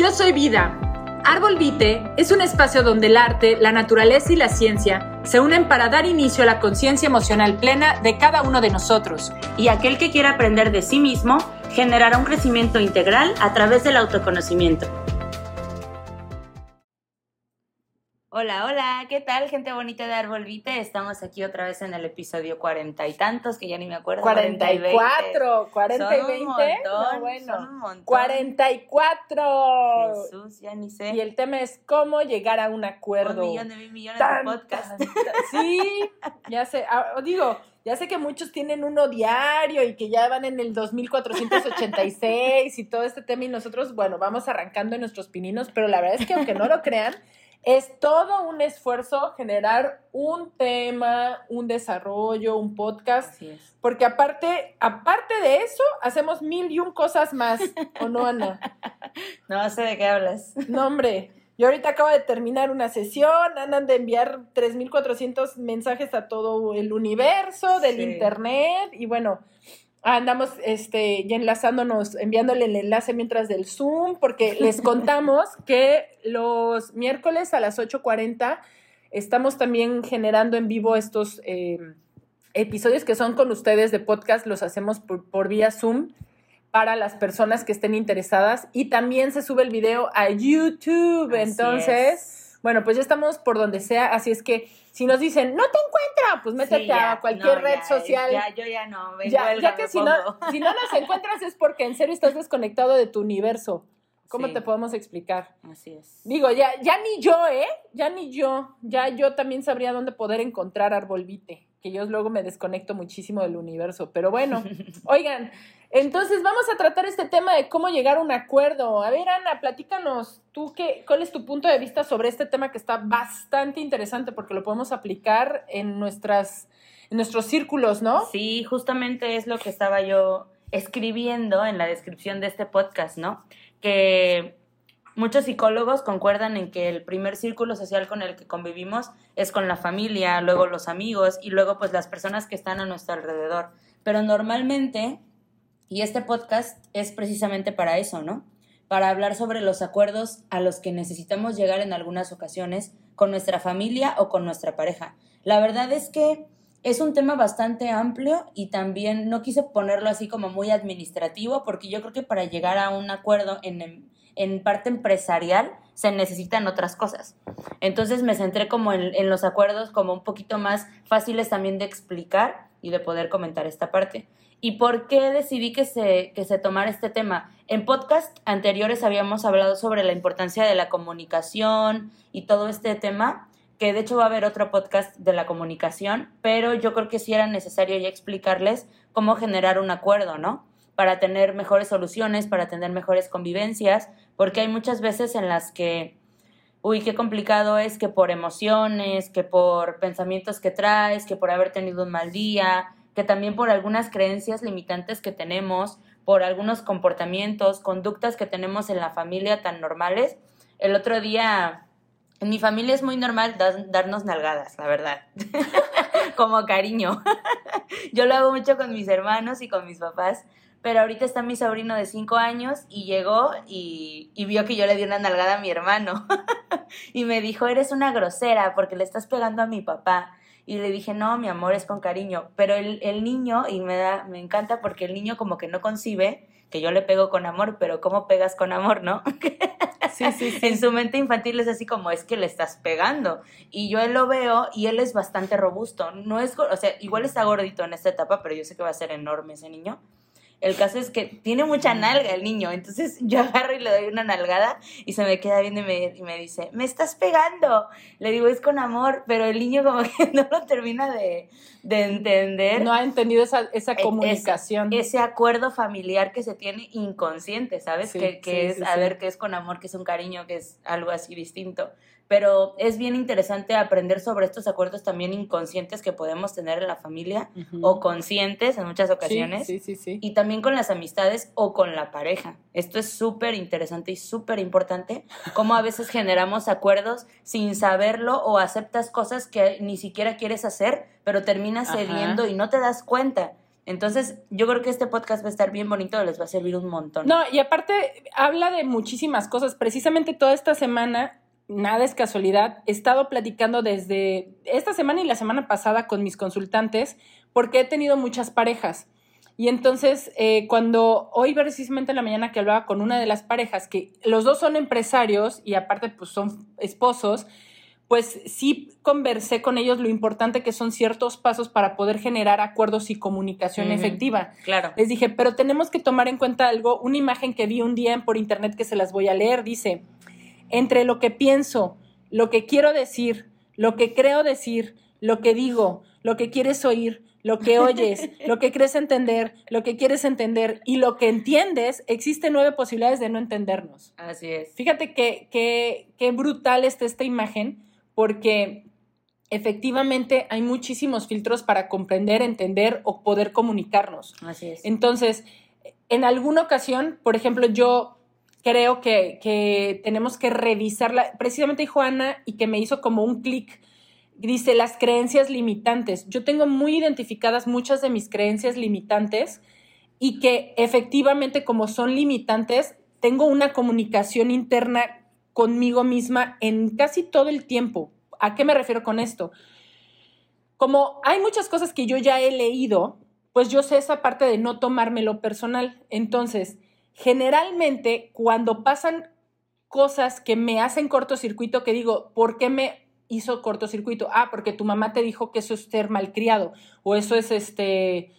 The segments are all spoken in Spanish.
Yo soy Vida. Árbol Vite es un espacio donde el arte, la naturaleza y la ciencia se unen para dar inicio a la conciencia emocional plena de cada uno de nosotros. Y aquel que quiera aprender de sí mismo generará un crecimiento integral a través del autoconocimiento. Hola, hola, ¿qué tal, gente bonita de Árbol Vite? Estamos aquí otra vez en el episodio cuarenta y tantos, que ya ni me acuerdo. Cuarenta y cuatro, cuarenta y veinte. No, bueno, son un montón. Cuarenta y cuatro. Jesús, ya ni sé. Y el tema es cómo llegar a un acuerdo. Un millón de mil millones de podcasts. Sí, ya sé, ah, digo, ya sé que muchos tienen uno diario y que ya van en el 2486 y todo este tema y nosotros, bueno, vamos arrancando en nuestros pininos, pero la verdad es que aunque no lo crean, es todo un esfuerzo generar un tema, un desarrollo, un podcast. Porque aparte, aparte de eso, hacemos mil y un cosas más. ¿O no, Ana? No sé de qué hablas. No, hombre. Yo ahorita acabo de terminar una sesión, andan de enviar 3.400 mensajes a todo el universo del Sí. internet y bueno, andamos este, ya enlazándonos, enviándole el enlace mientras del Zoom, porque les contamos que los miércoles a las 8.40 estamos también generando en vivo estos eh, episodios que son con ustedes de podcast, los hacemos por, por vía Zoom para las personas que estén interesadas y también se sube el video a YouTube, Así entonces... es. Bueno, pues ya estamos por donde sea, así es que si nos dicen, no te encuentro, pues métete Sí, ya, a cualquier no, red ya, social. Ya, yo ya no, me Ya, ya que si no, si no nos encuentras es porque en serio estás desconectado de tu universo. ¿Cómo Sí. te podemos explicar? Así es. Digo, ya, ya ni yo, ¿eh? Ya ni yo. Ya yo también sabría dónde poder encontrar Arbolvite, que yo luego me desconecto muchísimo del universo. Pero bueno, oigan, entonces vamos a tratar este tema de cómo llegar a un acuerdo. A ver, Ana, platícanos, tú qué, cuál es tu punto de vista sobre este tema que está bastante interesante porque lo podemos aplicar en nuestras, en nuestros círculos, ¿no? Sí, justamente es lo que estaba yo escribiendo en la descripción de este podcast, ¿no? Que muchos psicólogos concuerdan en que el primer círculo social con el que convivimos es con la familia, luego los amigos y luego pues las personas que están a nuestro alrededor. Pero normalmente, y este podcast es precisamente para eso, ¿no? Para hablar sobre los acuerdos a los que necesitamos llegar en algunas ocasiones con nuestra familia o con nuestra pareja. La verdad es que es un tema bastante amplio y también no quise ponerlo así como muy administrativo porque yo creo que para llegar a un acuerdo en, en parte empresarial se necesitan otras cosas. Entonces me centré como en, los acuerdos como un poquito más fáciles también de explicar y de poder comentar esta parte. ¿Y por qué decidí que se, que se tomara este tema? En podcast anteriores habíamos hablado sobre la importancia de la comunicación y todo este tema, que de hecho va a haber otro podcast de la comunicación, pero yo creo que sí era necesario ya explicarles cómo generar un acuerdo, ¿no? Para tener mejores soluciones, para tener mejores convivencias, porque hay muchas veces en las que, uy, qué complicado es que por emociones, que por pensamientos que traes, que por haber tenido un mal día, que también por algunas creencias limitantes que tenemos, por algunos comportamientos, conductas que tenemos en la familia tan normales. El otro día, en mi familia es muy normal dar- darnos nalgadas, la verdad, como cariño. Yo lo hago mucho con mis hermanos y con mis papás, pero ahorita está mi sobrino de 5 años y llegó y, y vio que yo le di una nalgada a mi hermano y me dijo, eres una grosera porque le estás pegando a mi papá. Y le dije, no, mi amor, es con cariño. Pero el, el niño, y me, da, me encanta porque el niño como que no concibe que yo le pego con amor, pero ¿cómo pegas con amor, no? Sí, sí, sí. en su mente infantil es así como es que le estás pegando. Y yo él lo veo y él es bastante robusto. No es, o sea, igual está gordito en esta etapa, pero yo sé que va a ser enorme ese niño. El caso es que tiene mucha nalga el niño, entonces yo agarro y le doy una nalgada y se me queda viendo y me, y me dice, me estás pegando. Le digo, es con amor, pero el niño como que no lo termina de, de entender No ha entendido esa, esa es- comunicación. ese acuerdo familiar que se tiene inconsciente, ¿sabes? Sí, que que sí, es sí, a ver que es con amor, que es un cariño, que es algo así distinto. Pero es bien interesante aprender sobre estos acuerdos también inconscientes que podemos tener en la familia o conscientes en muchas ocasiones. Sí, sí, sí. Y también con las amistades o con la pareja. Esto es súper interesante y súper importante. Cómo a veces generamos acuerdos sin saberlo o aceptas cosas que ni siquiera quieres hacer, pero terminas Ajá. cediendo y no te das cuenta. Entonces, yo creo que este podcast va a estar bien bonito, les va a servir un montón. No, y aparte habla de muchísimas cosas. Precisamente toda esta semana, nada es casualidad, he estado platicando desde esta semana y la semana pasada con mis consultantes porque he tenido muchas parejas. Y entonces, eh, cuando hoy precisamente en la mañana que hablaba con una de las parejas, que los dos son empresarios y aparte pues son esposos, pues sí conversé con ellos lo importante que son ciertos pasos para poder generar acuerdos y comunicación efectiva. Claro. Les dije, pero tenemos que tomar en cuenta algo, una imagen que vi un día por internet que se las voy a leer, dice, entre lo que pienso, lo que quiero decir, lo que creo decir, lo que digo, lo que quieres oír, lo que oyes, lo que crees entender, lo que quieres entender y lo que entiendes, existen nueve posibilidades de no entendernos. Así es. Fíjate que, qué brutal está esta imagen porque efectivamente hay muchísimos filtros para comprender, entender o poder comunicarnos. Así es. Entonces, en alguna ocasión, por ejemplo, yo creo que, tenemos que revisarla, precisamente Juana, y que me hizo como un clic, dice las creencias limitantes. Yo tengo muy identificadas muchas de mis creencias limitantes y que efectivamente como son limitantes, tengo una comunicación interna conmigo misma en casi todo el tiempo. ¿A qué me refiero con esto? Como hay muchas cosas que yo ya he leído, pues yo sé esa parte de no tomármelo personal. Entonces, generalmente cuando pasan cosas que me hacen cortocircuito, que digo, ¿por qué me hizo cortocircuito? Ah, porque tu mamá te dijo que eso es ser malcriado o eso es este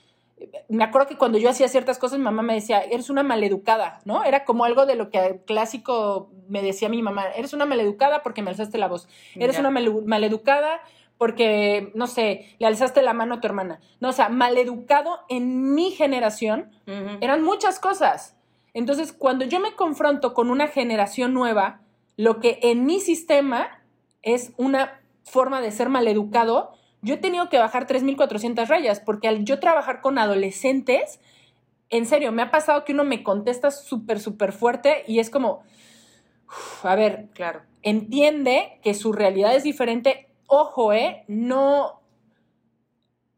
me acuerdo que cuando yo hacía ciertas cosas, mi mamá me decía, eres una maleducada, ¿no? Era como algo de lo que clásico me decía mi mamá, eres una maleducada porque me alzaste la voz, eres una maleducada porque, no sé, le alzaste la mano a tu hermana. No, o sea, maleducado en mi generación eran muchas cosas. Entonces, cuando yo me confronto con una generación nueva, lo que en mi sistema es una forma de ser maleducado, yo he tenido que bajar 3.400 rayas porque al yo trabajar con adolescentes, en serio, me ha pasado que uno me contesta súper, súper fuerte y es como, a ver, claro, entiende que su realidad es diferente. Ojo, ¿eh? No,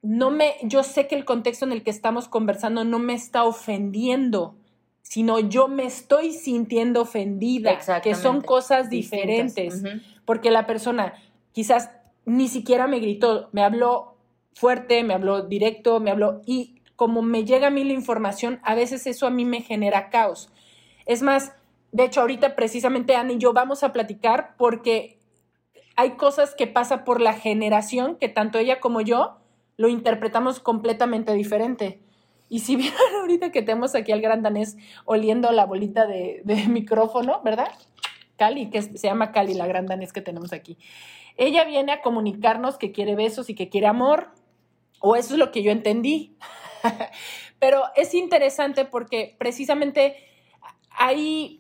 no me, yo sé que el contexto en el que estamos conversando no me está ofendiendo, sino yo me estoy sintiendo ofendida, que son cosas diferentes, porque la persona quizás ni siquiera me gritó, me habló fuerte, me habló directo, me habló y como me llega a mí la información, a veces eso a mí me genera caos. Es más, de hecho ahorita precisamente Ana y yo vamos a platicar porque hay cosas que pasa por la generación que tanto ella como yo lo interpretamos completamente diferente. Y si vieron ahorita que tenemos aquí al gran danés oliendo la bolita de, de micrófono, ¿verdad? Cali, que se llama Cali, la gran danés que tenemos aquí. Ella viene a comunicarnos que quiere besos y que quiere amor, o eso es lo que yo entendí. Pero es interesante porque precisamente hay,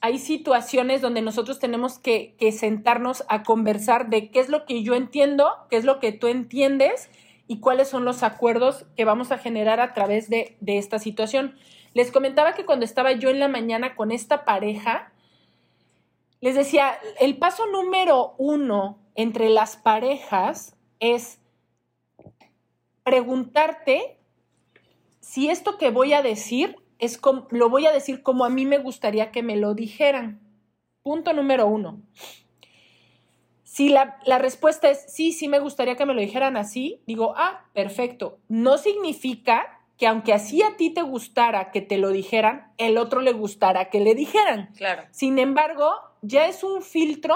hay situaciones donde nosotros tenemos que, sentarnos a conversar de qué es lo que yo entiendo, qué es lo que tú entiendes y cuáles son los acuerdos que vamos a generar a través de, esta situación. Les comentaba que cuando estaba yo en la mañana con esta pareja, les decía, el paso número uno entre las parejas es preguntarte si esto que voy a decir es como, lo voy a decir como a mí me gustaría que me lo dijeran. Punto número uno. Si la, la, respuesta es sí, sí me gustaría que me lo dijeran así, digo, ah, perfecto. No significa que aunque así a ti te gustara que te lo dijeran, el otro le gustara que le dijeran. Claro. Sin embargo, ya es un filtro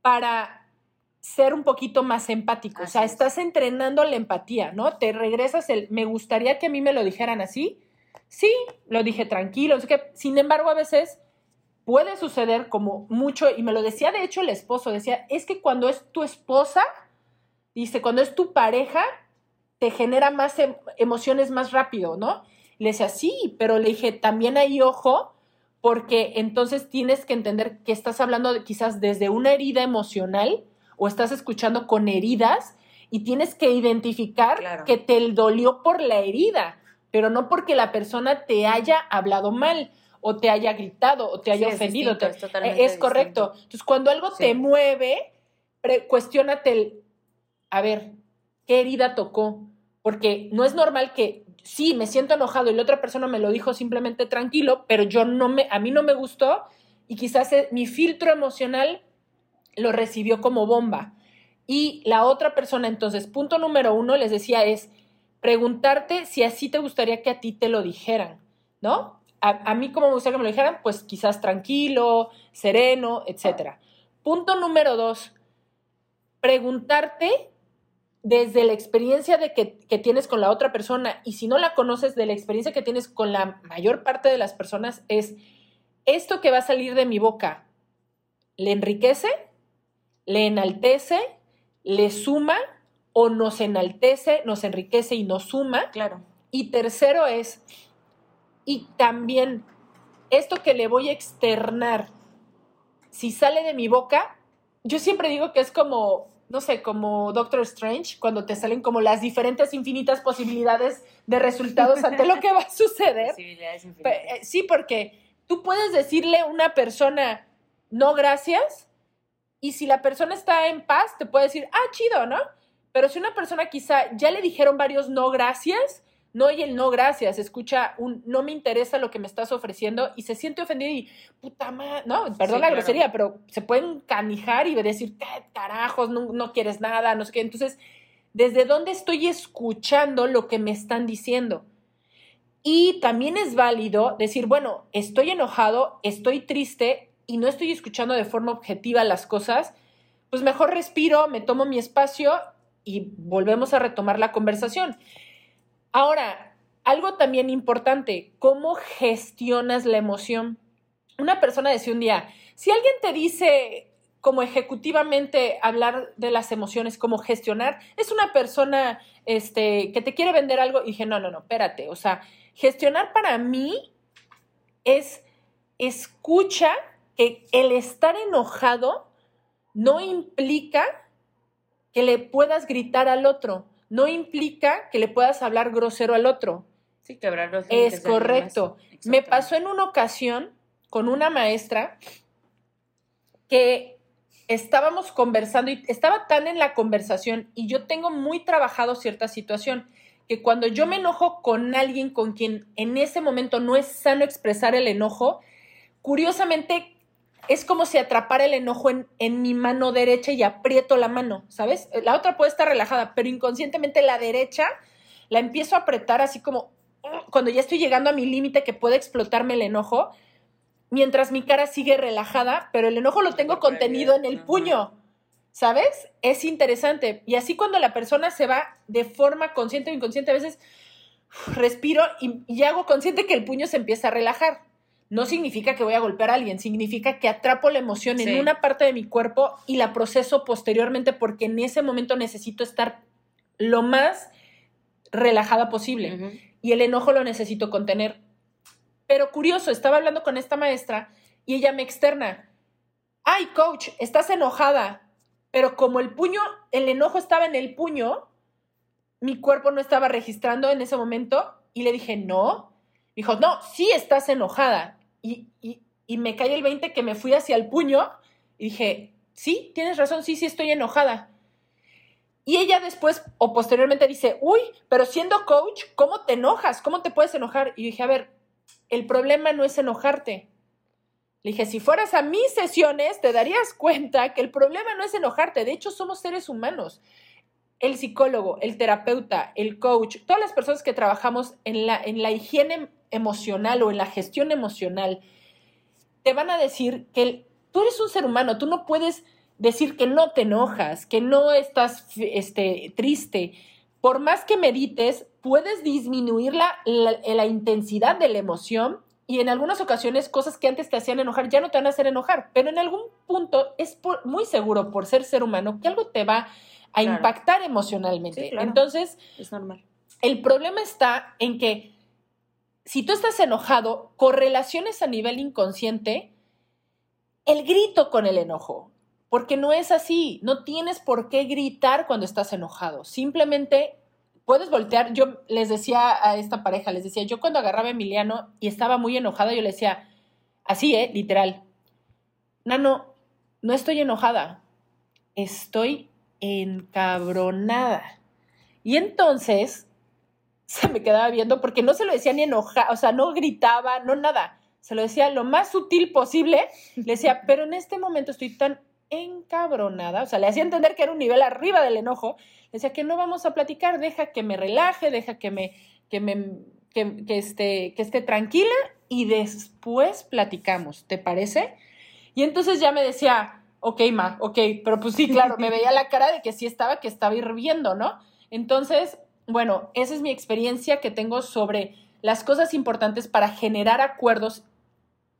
para ser un poquito más empático. o sea, estás entrenando la empatía, ¿no? Te regresas el, me gustaría que a mí me lo dijeran así. Sí, lo dije tranquilo. que, sin embargo, a veces puede suceder como mucho, y me lo decía de hecho el esposo, decía, es que cuando es tu esposa, dice, cuando es tu pareja, te genera más em, emociones más rápido, ¿no? Le decía, sí, pero le dije, también hay ojo, porque entonces tienes que entender que estás hablando quizás desde una herida emocional, o estás escuchando con heridas y tienes que identificar que te dolió por la herida, pero no porque la persona te haya hablado mal o te haya gritado o te haya ofendido. Es, correcto. Entonces, cuando algo te mueve, cuestiónate el, a ver, ¿qué herida tocó? Porque no es normal que sí, me siento enojado y la otra persona me lo dijo simplemente tranquilo, pero yo no me, a mí no me gustó y quizás eh, mi filtro emocional lo recibió como bomba. Y la otra persona, entonces, punto número uno, les decía, es preguntarte si así te gustaría que a ti te lo dijeran, ¿no? A, mí como me gustaría que me lo dijeran, pues quizás tranquilo, sereno, etc. Punto número dos, preguntarte desde la experiencia de que, que, tienes con la otra persona y si no la conoces, de la experiencia que tienes con la mayor parte de las personas, es esto que va a salir de mi boca, ¿le enriquece? ¿Le enaltece? ¿Le suma? ¿O nos enaltece, nos enriquece y nos suma? Claro. Y tercero es, y también esto que le voy a externar, si sale de mi boca, yo siempre digo que es como no sé, como Doctor Strange, cuando te salen como las diferentes infinitas posibilidades de resultados ante lo que va a suceder. Eh, sí, porque tú puedes decirle a una persona no gracias y si la persona está en paz, te puede decir, ah, chido, ¿no? Pero si una persona quizá ya le dijeron varios no gracias, no y el no gracias, escucha un no me interesa lo que me estás ofreciendo y se siente ofendido y puta madre, no, perdón la grosería, pero se pueden canijar y decir, ¿qué carajos? No, no quieres nada, no sé qué. Entonces, ¿desde dónde estoy escuchando lo que me están diciendo? Y también es válido decir, bueno, estoy enojado, estoy triste y no estoy escuchando de forma objetiva las cosas, pues mejor respiro, me tomo mi espacio y volvemos a retomar la conversación. Ahora, algo también importante, ¿cómo gestionas la emoción? Una persona decía un día, si alguien te dice como ejecutivamente hablar de las emociones, cómo gestionar, es una persona este, que te quiere vender algo y dije, no, no, no, espérate, o sea, gestionar para mí es escucha que el estar enojado no implica que le puedas gritar al otro no implica que le puedas hablar grosero al otro. Sí, quebrar Es correcto. Me pasó en una ocasión con una maestra que estábamos conversando y estaba tan en la conversación y yo tengo muy trabajado cierta situación que cuando yo me enojo con alguien con quien en ese momento no es sano expresar el enojo, curiosamente es como si atrapara el enojo en, en, mi mano derecha y aprieto la mano, ¿sabes? La otra puede estar relajada, pero inconscientemente la derecha la empiezo a apretar así como uh, cuando ya estoy llegando a mi límite que puede explotarme el enojo, mientras mi cara sigue relajada, pero el enojo lo tengo contenido en el puño, ¿sabes? Es interesante. Y así cuando la persona se va de forma consciente o inconsciente, a veces respiro y, y hago consciente que el puño se empieza a relajar no significa que voy a golpear a alguien, significa que atrapo la emoción en una parte de mi cuerpo y la proceso posteriormente porque en ese momento necesito estar lo más relajada posible y el enojo lo necesito contener. Pero curioso, estaba hablando con esta maestra y ella me externa, ay coach, estás enojada, pero como el puño, el enojo estaba en el puño, mi cuerpo no estaba registrando en ese momento y le dije, no. Dijo, no, sí estás enojada y, me cae el 20 que me fui hacia el puño y dije, sí, tienes razón, sí, sí estoy enojada. Y ella después o posteriormente dice, uy, pero siendo coach, ¿cómo te enojas? ¿Cómo te puedes enojar? Y dije, a ver, el problema no es enojarte. Le dije, si fueras a mis sesiones, te darías cuenta que el problema no es enojarte. De hecho, somos seres humanos. El psicólogo, el terapeuta, el coach, todas las personas que trabajamos en la, en la higiene emocional o en la gestión emocional, te van a decir que tú eres un ser humano, tú no puedes decir que no te enojas, que no estás este, triste. Por más que medites, puedes disminuir la, la, intensidad de la emoción y en algunas ocasiones cosas que antes te hacían enojar ya no te van a hacer enojar, pero en algún punto es muy seguro por ser ser humano que algo te va a impactar emocionalmente. Entonces, es normal. El problema está en que si tú estás enojado, correlaciones a nivel inconsciente el grito con el enojo, porque no es así, no tienes por qué gritar cuando estás enojado, simplemente puedes voltear, yo les decía a esta pareja, les decía, yo cuando agarraba a Emiliano y estaba muy enojada, yo le decía, así, ¿eh? Literal, Nano, no estoy enojada, estoy encabronada. Y entonces se me quedaba viendo porque no se lo decía ni enojada, o sea, no gritaba, no nada. Se lo decía lo más sutil posible. Le decía, pero en este momento estoy tan encabronada, o sea, le hacía entender que era un nivel arriba del enojo. Le decía que no vamos a platicar, deja que me relaje, deja que me, que me, que, que esté, que esté tranquila y después platicamos, ¿te parece? Y entonces ya me decía, ok, ma, ok, pero pues sí, claro, me veía la cara de que sí estaba, que estaba hirviendo, ¿no? Entonces, bueno, esa es mi experiencia que tengo sobre las cosas importantes para generar acuerdos.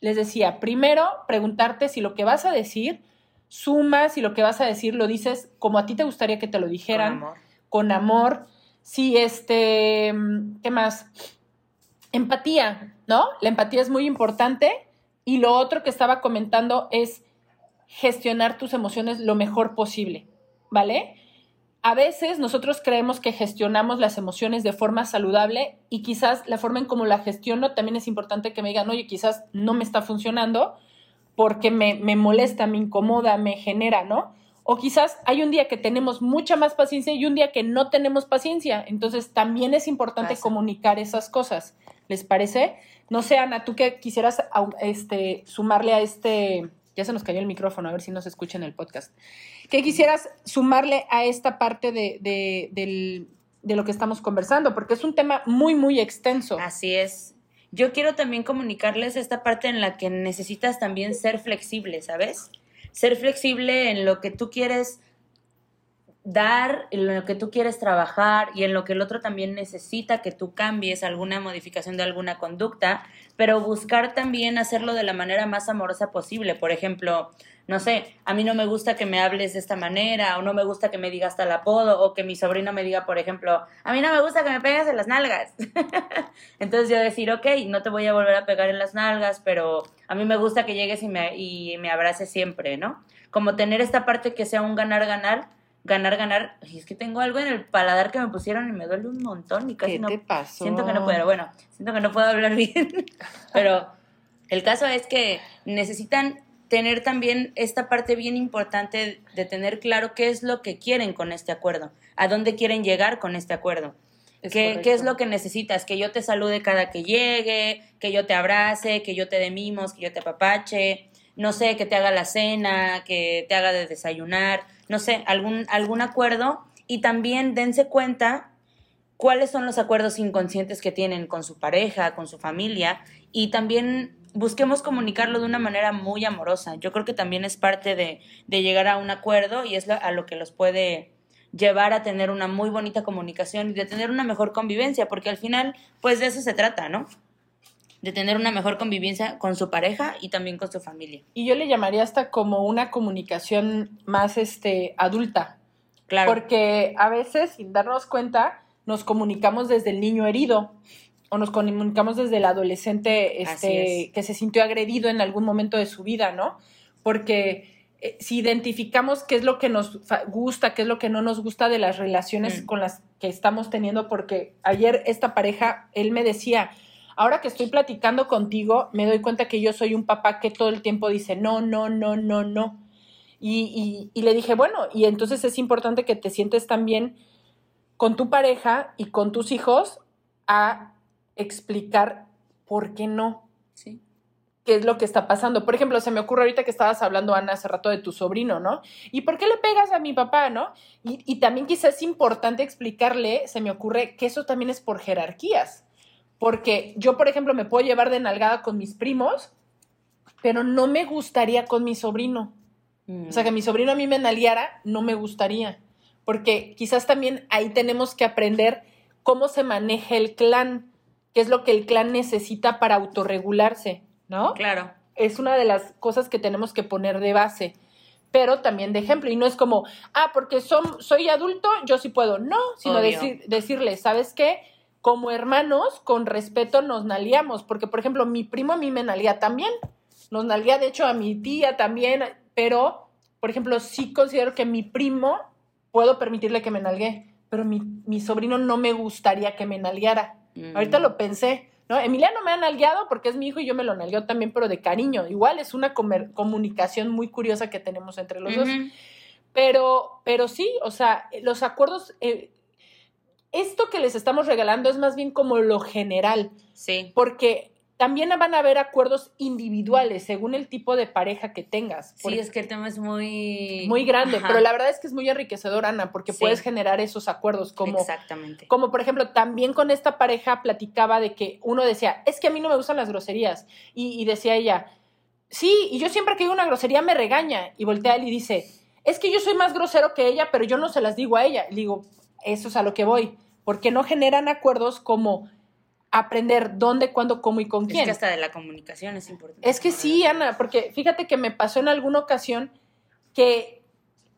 Les decía, primero, preguntarte si lo que vas a decir suma, si lo que vas a decir lo dices como a ti te gustaría que te lo dijeran, Con amor. con amor. Si este, ¿qué más? Empatía, ¿no? La empatía es muy importante. Y lo otro que estaba comentando es gestionar tus emociones lo mejor posible, ¿vale? A veces nosotros creemos que gestionamos las emociones de forma saludable y quizás la forma en cómo la gestiono también es importante que me digan, oye, quizás no me está funcionando porque me, me molesta, me incomoda, me genera, ¿no? O quizás hay un día que tenemos mucha más paciencia y un día que no tenemos paciencia. Entonces también es importante Pasa. comunicar esas cosas. ¿Les parece? No sé, Ana, tú que quisieras este, sumarle a este... Ya se nos cayó el micrófono, a ver si nos escucha en el podcast. ¿Qué quisieras sumarle a esta parte de, de, del- de lo que estamos conversando? Porque es un tema muy, muy extenso. Así es. Yo quiero también comunicarles esta parte en la que necesitas también ser flexible, ¿sabes? Ser flexible en lo que tú quieres dar, en lo que tú quieres trabajar y en lo que el otro también necesita que tú cambies alguna modificación de alguna conducta, pero buscar también hacerlo de la manera más amorosa posible. Por ejemplo, no sé, a mí no me gusta que me hables de esta manera, o no me gusta que me digas tal apodo, o que mi sobrino me diga, por ejemplo, a mí no me gusta que me pegues en las nalgas. Entonces yo decir, ok, no te voy a volver a pegar en las nalgas, pero a mí me gusta que llegues y me, y me abraces siempre, ¿no? Como tener esta parte que sea un ganar-ganar, ganar-ganar. Ay, es que tengo algo en el paladar que me pusieron y me duele un montón y casi ¿Qué no te pasó? Siento que no puedo, bueno, siento que no puedo hablar bien, pero el caso es que necesitan tener también esta parte bien importante de tener claro qué es lo que quieren con este acuerdo, a dónde quieren llegar con este acuerdo. Es ¿Qué, ¿Qué es lo que necesitas? Que yo te salude cada que llegue, que yo te abrace, que yo te dé mimos, que yo te apapache, no sé, que te haga la cena, que te haga de desayunar, no sé, algún, algún acuerdo. Y también dense cuenta cuáles son los acuerdos inconscientes que tienen con su pareja, con su familia, y también busquemos comunicarlo de una manera muy amorosa. Yo creo que también es parte de, de llegar a un acuerdo y es a lo que los puede llevar a tener una muy bonita comunicación y de tener una mejor convivencia, porque al final, pues de eso se trata, ¿no? De tener una mejor convivencia con su pareja y también con su familia. Y yo le llamaría hasta como una comunicación más este, adulta. Claro. Porque a veces, sin darnos cuenta, nos comunicamos desde el niño herido o nos comunicamos desde el adolescente este, es. que se sintió agredido en algún momento de su vida, ¿no? Porque eh, si identificamos qué es lo que nos gusta, qué es lo que no nos gusta de las relaciones Mm. con las que estamos teniendo, porque ayer esta pareja, él me decía, ahora que estoy platicando contigo, me doy cuenta que yo soy un papá que todo el tiempo dice, no, no, no, no, no. Y, y- y le dije, bueno, y entonces es importante que te sientes también con tu pareja y con tus hijos a explicar por qué no, Sí. qué es lo que está pasando. Por ejemplo, se me ocurre ahorita que estabas hablando, Ana, hace rato de tu sobrino, ¿no? ¿Y por qué le pegas a mi papá, no? Y, y también quizás es importante explicarle, se me ocurre, que eso también es por jerarquías. Porque yo, por ejemplo, me puedo llevar de nalgada con mis primos, pero no me gustaría con mi sobrino. Mm. O sea, que mi sobrino a mí me nalgueara, no me gustaría. Porque quizás también ahí tenemos que aprender cómo se maneja el clan, qué es lo que el clan necesita para autorregularse, ¿no? Claro. Es una de las cosas que tenemos que poner de base, pero también de ejemplo. Y no es como, ah, porque son, soy adulto, yo sí puedo. No, sino decir, decirle, ¿sabes qué? Como hermanos, con respeto nos naliamos. Porque, por ejemplo, mi primo a mí me nalía también. Nos nalguea, de hecho, a mi tía también. Pero, por ejemplo, sí considero que mi primo puedo permitirle que me nalgue. Pero mi, mi sobrino no me gustaría que me nalgueara. Mm. Ahorita lo pensé, ¿no? Emiliano me ha nalgueado porque es mi hijo y yo me lo nalgueo también, pero de cariño. Igual es una comunicación muy curiosa que tenemos entre los dos. Pero, pero sí, o sea, los acuerdos. eh, esto que les estamos regalando es más bien como lo general, Sí. porque también van a haber acuerdos individuales según el tipo de pareja que tengas. Sí, es que el tema es muy... muy grande, Ajá. pero la verdad es que es muy enriquecedor, Ana, porque Sí. puedes generar esos acuerdos como Exactamente. como por ejemplo, también con esta pareja platicaba de que uno decía, es que a mí no me gustan las groserías. Y, y decía ella, sí, y yo siempre que digo una grosería me regaña. Y voltea él y dice, es que yo soy más grosero que ella, pero yo no se las digo a ella. Y digo, eso es a lo que voy. Porque no generan acuerdos como aprender dónde, cuándo, cómo y con Es quién. que hasta de la comunicación es importante. Es que sí, Ana, porque fíjate que me pasó en alguna ocasión que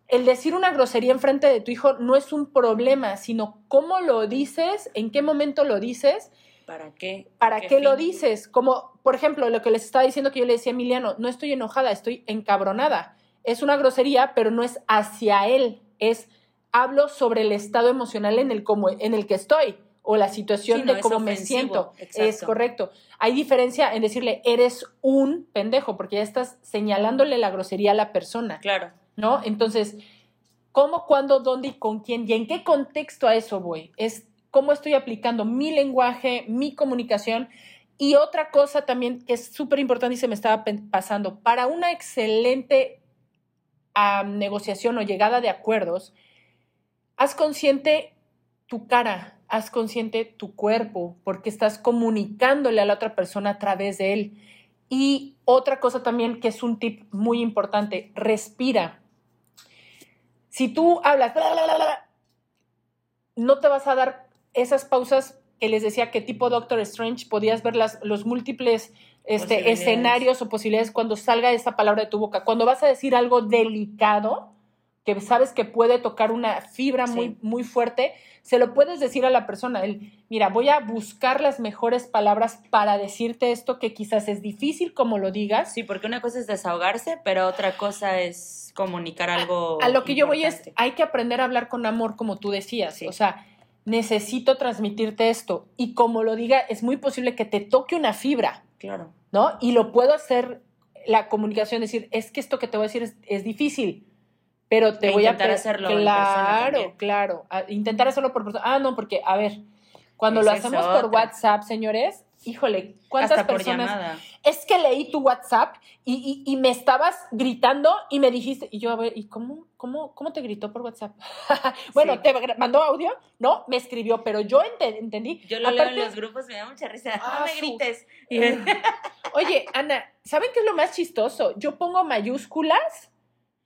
el decir una grosería enfrente de tu hijo no es un problema, sino cómo lo dices, en qué momento lo dices, ¿Para qué? para ¿Qué qué lo dices. Como, por ejemplo, lo que les estaba diciendo que yo le decía a Emiliano, no estoy enojada, estoy encabronada. Es una grosería, pero no es hacia él, es hablo sobre el estado emocional en el, como, en el que estoy o la situación Sí, no, de cómo me siento. exacto. Es correcto. Hay diferencia en decirle, eres un pendejo, porque ya estás señalándole la grosería a la persona, Claro. ¿no? Entonces, ¿cómo, cuándo, dónde y con quién? ¿Y en qué contexto a eso voy? Es cómo estoy aplicando mi lenguaje, mi comunicación. Y otra cosa también que es súper importante y se me estaba pasando, para una excelente negociación o llegada de acuerdos, haz consciente tu cara, haz consciente tu cuerpo, porque estás comunicándole a la otra persona a través de él. Y otra cosa también que es un tip muy importante, respira. Si tú hablas, bla, bla, bla, no te vas a dar esas pausas que les decía que tipo Doctor Strange podías ver las, los múltiples este, escenarios o posibilidades cuando salga esa palabra de tu boca. Cuando vas a decir algo delicado, que sabes que puede tocar una fibra Sí. muy, muy fuerte, se lo puedes decir a la persona. El, mira, voy a buscar las mejores palabras para decirte esto que quizás es difícil como lo digas. Sí, porque una cosa es desahogarse, pero otra cosa es comunicar algo. A lo que yo voy es, hay que aprender a hablar con amor, como tú decías. Sí. O sea, necesito transmitirte esto. Y como lo diga, es muy posible que te toque una fibra, Claro. ¿no? Y lo puedo hacer, la comunicación, decir, es que esto que te voy a decir es, es difícil, pero te E voy a... intentar hacerlo en persona Claro, también. claro. A- intentar hacerlo por persona. Ah, no, porque, a ver, cuando lo hacemos por otra. WhatsApp, señores, híjole, ¿cuántas Hasta por personas llamada. es que leí tu WhatsApp y, y- y me estabas gritando y me dijiste, y yo, a ver, ¿y cómo, cómo, cómo te gritó por WhatsApp? bueno, Sí. te mandó audio, ¿no? Me escribió, pero yo ente- entendí. Yo lo leo Aparte- en los grupos, me da mucha risa. Ah, no me grites. Oye, Ana, ¿saben qué es lo más chistoso? Yo pongo mayúsculas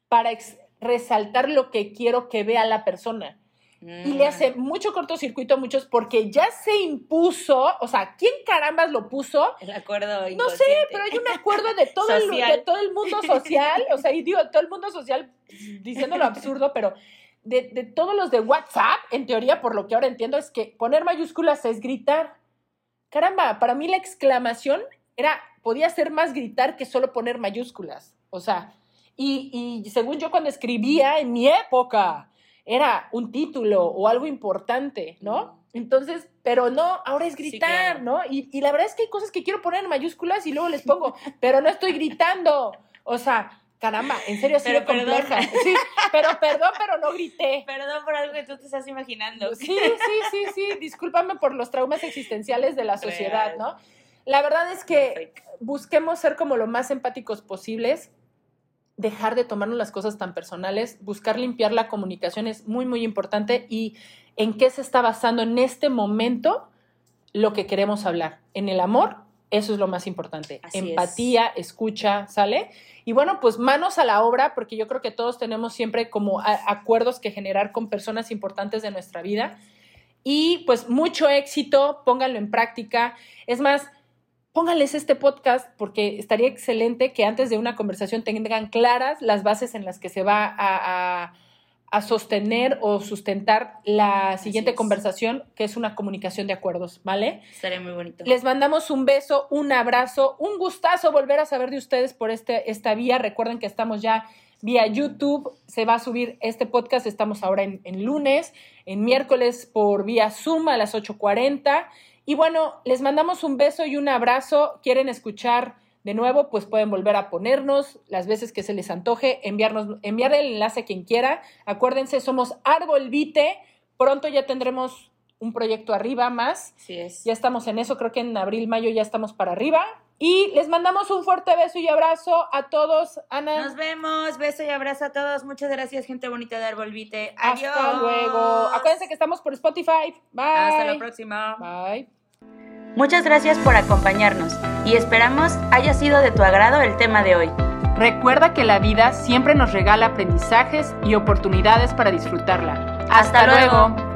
para ex- resaltar lo que quiero que vea la persona. Y le hace mucho cortocircuito a muchos porque ya se impuso, o sea, ¿quién carambas lo puso? El acuerdo No sé, pero hay un acuerdo de todo, el, de todo el mundo social, o sea, y digo, todo el mundo social diciendo lo absurdo, pero de, de todos los de WhatsApp, en teoría, por lo que ahora entiendo, es que poner mayúsculas es gritar. Caramba, para mí la exclamación era, podía ser más gritar que solo poner mayúsculas. O sea, y, y según yo cuando escribía en mi época, era un título o algo importante, ¿no? Entonces, pero no, ahora es Sí, gritar, claro. ¿no? Y, y la verdad es que hay cosas que quiero poner en mayúsculas y luego les pongo, pero no estoy gritando. O sea, caramba, en serio, así Pero de compleja. Sí, pero perdón, pero no grité. Perdón por algo que tú te estás imaginando. Sí, sí, sí, sí. Discúlpame por los traumas existenciales de la sociedad, Real. ¿no? La verdad es que busquemos ser como lo más empáticos posibles, dejar de tomarnos las cosas tan personales, buscar limpiar la comunicación es muy, muy importante y en qué se está basando en este momento lo que queremos hablar. En el amor, eso es lo más importante. Así es. Empatía, escucha, ¿sale? Y bueno, pues manos a la obra, porque yo creo que todos tenemos siempre como acuerdos que generar con personas importantes de nuestra vida. Y pues mucho éxito, pónganlo en práctica. Es más, pónganles este podcast porque estaría excelente que antes de una conversación tengan claras las bases en las que se va a, a- a sostener o sustentar la siguiente conversación, que es una comunicación de acuerdos, ¿vale? Estaría muy bonito. Les mandamos un beso, un abrazo, un gustazo volver a saber de ustedes por este, esta vía. Recuerden que estamos ya vía YouTube, se va a subir este podcast, estamos ahora en, en lunes, en miércoles por vía Zoom a las 8.40. Y bueno, les mandamos un beso y un abrazo. ¿Quieren escuchar de nuevo? Pues pueden volver a ponernos las veces que se les antoje, enviarnos, enviar el enlace a quien quiera. Acuérdense, somos Árbol Vite. Pronto ya tendremos un proyecto arriba más. Sí es. Ya estamos en eso, creo que en abril, mayo ya estamos para arriba. Y les mandamos un fuerte beso y abrazo a todos. Ana. Nos vemos. Beso y abrazo a todos. Muchas gracias, gente bonita de Arbolvite. Adiós. Hasta luego. Acuérdense que estamos por Spotify. Bye. Hasta la próxima. Bye. Muchas gracias por acompañarnos y esperamos haya sido de tu agrado el tema de hoy. Recuerda que la vida siempre nos regala aprendizajes y oportunidades para disfrutarla. Hasta luego.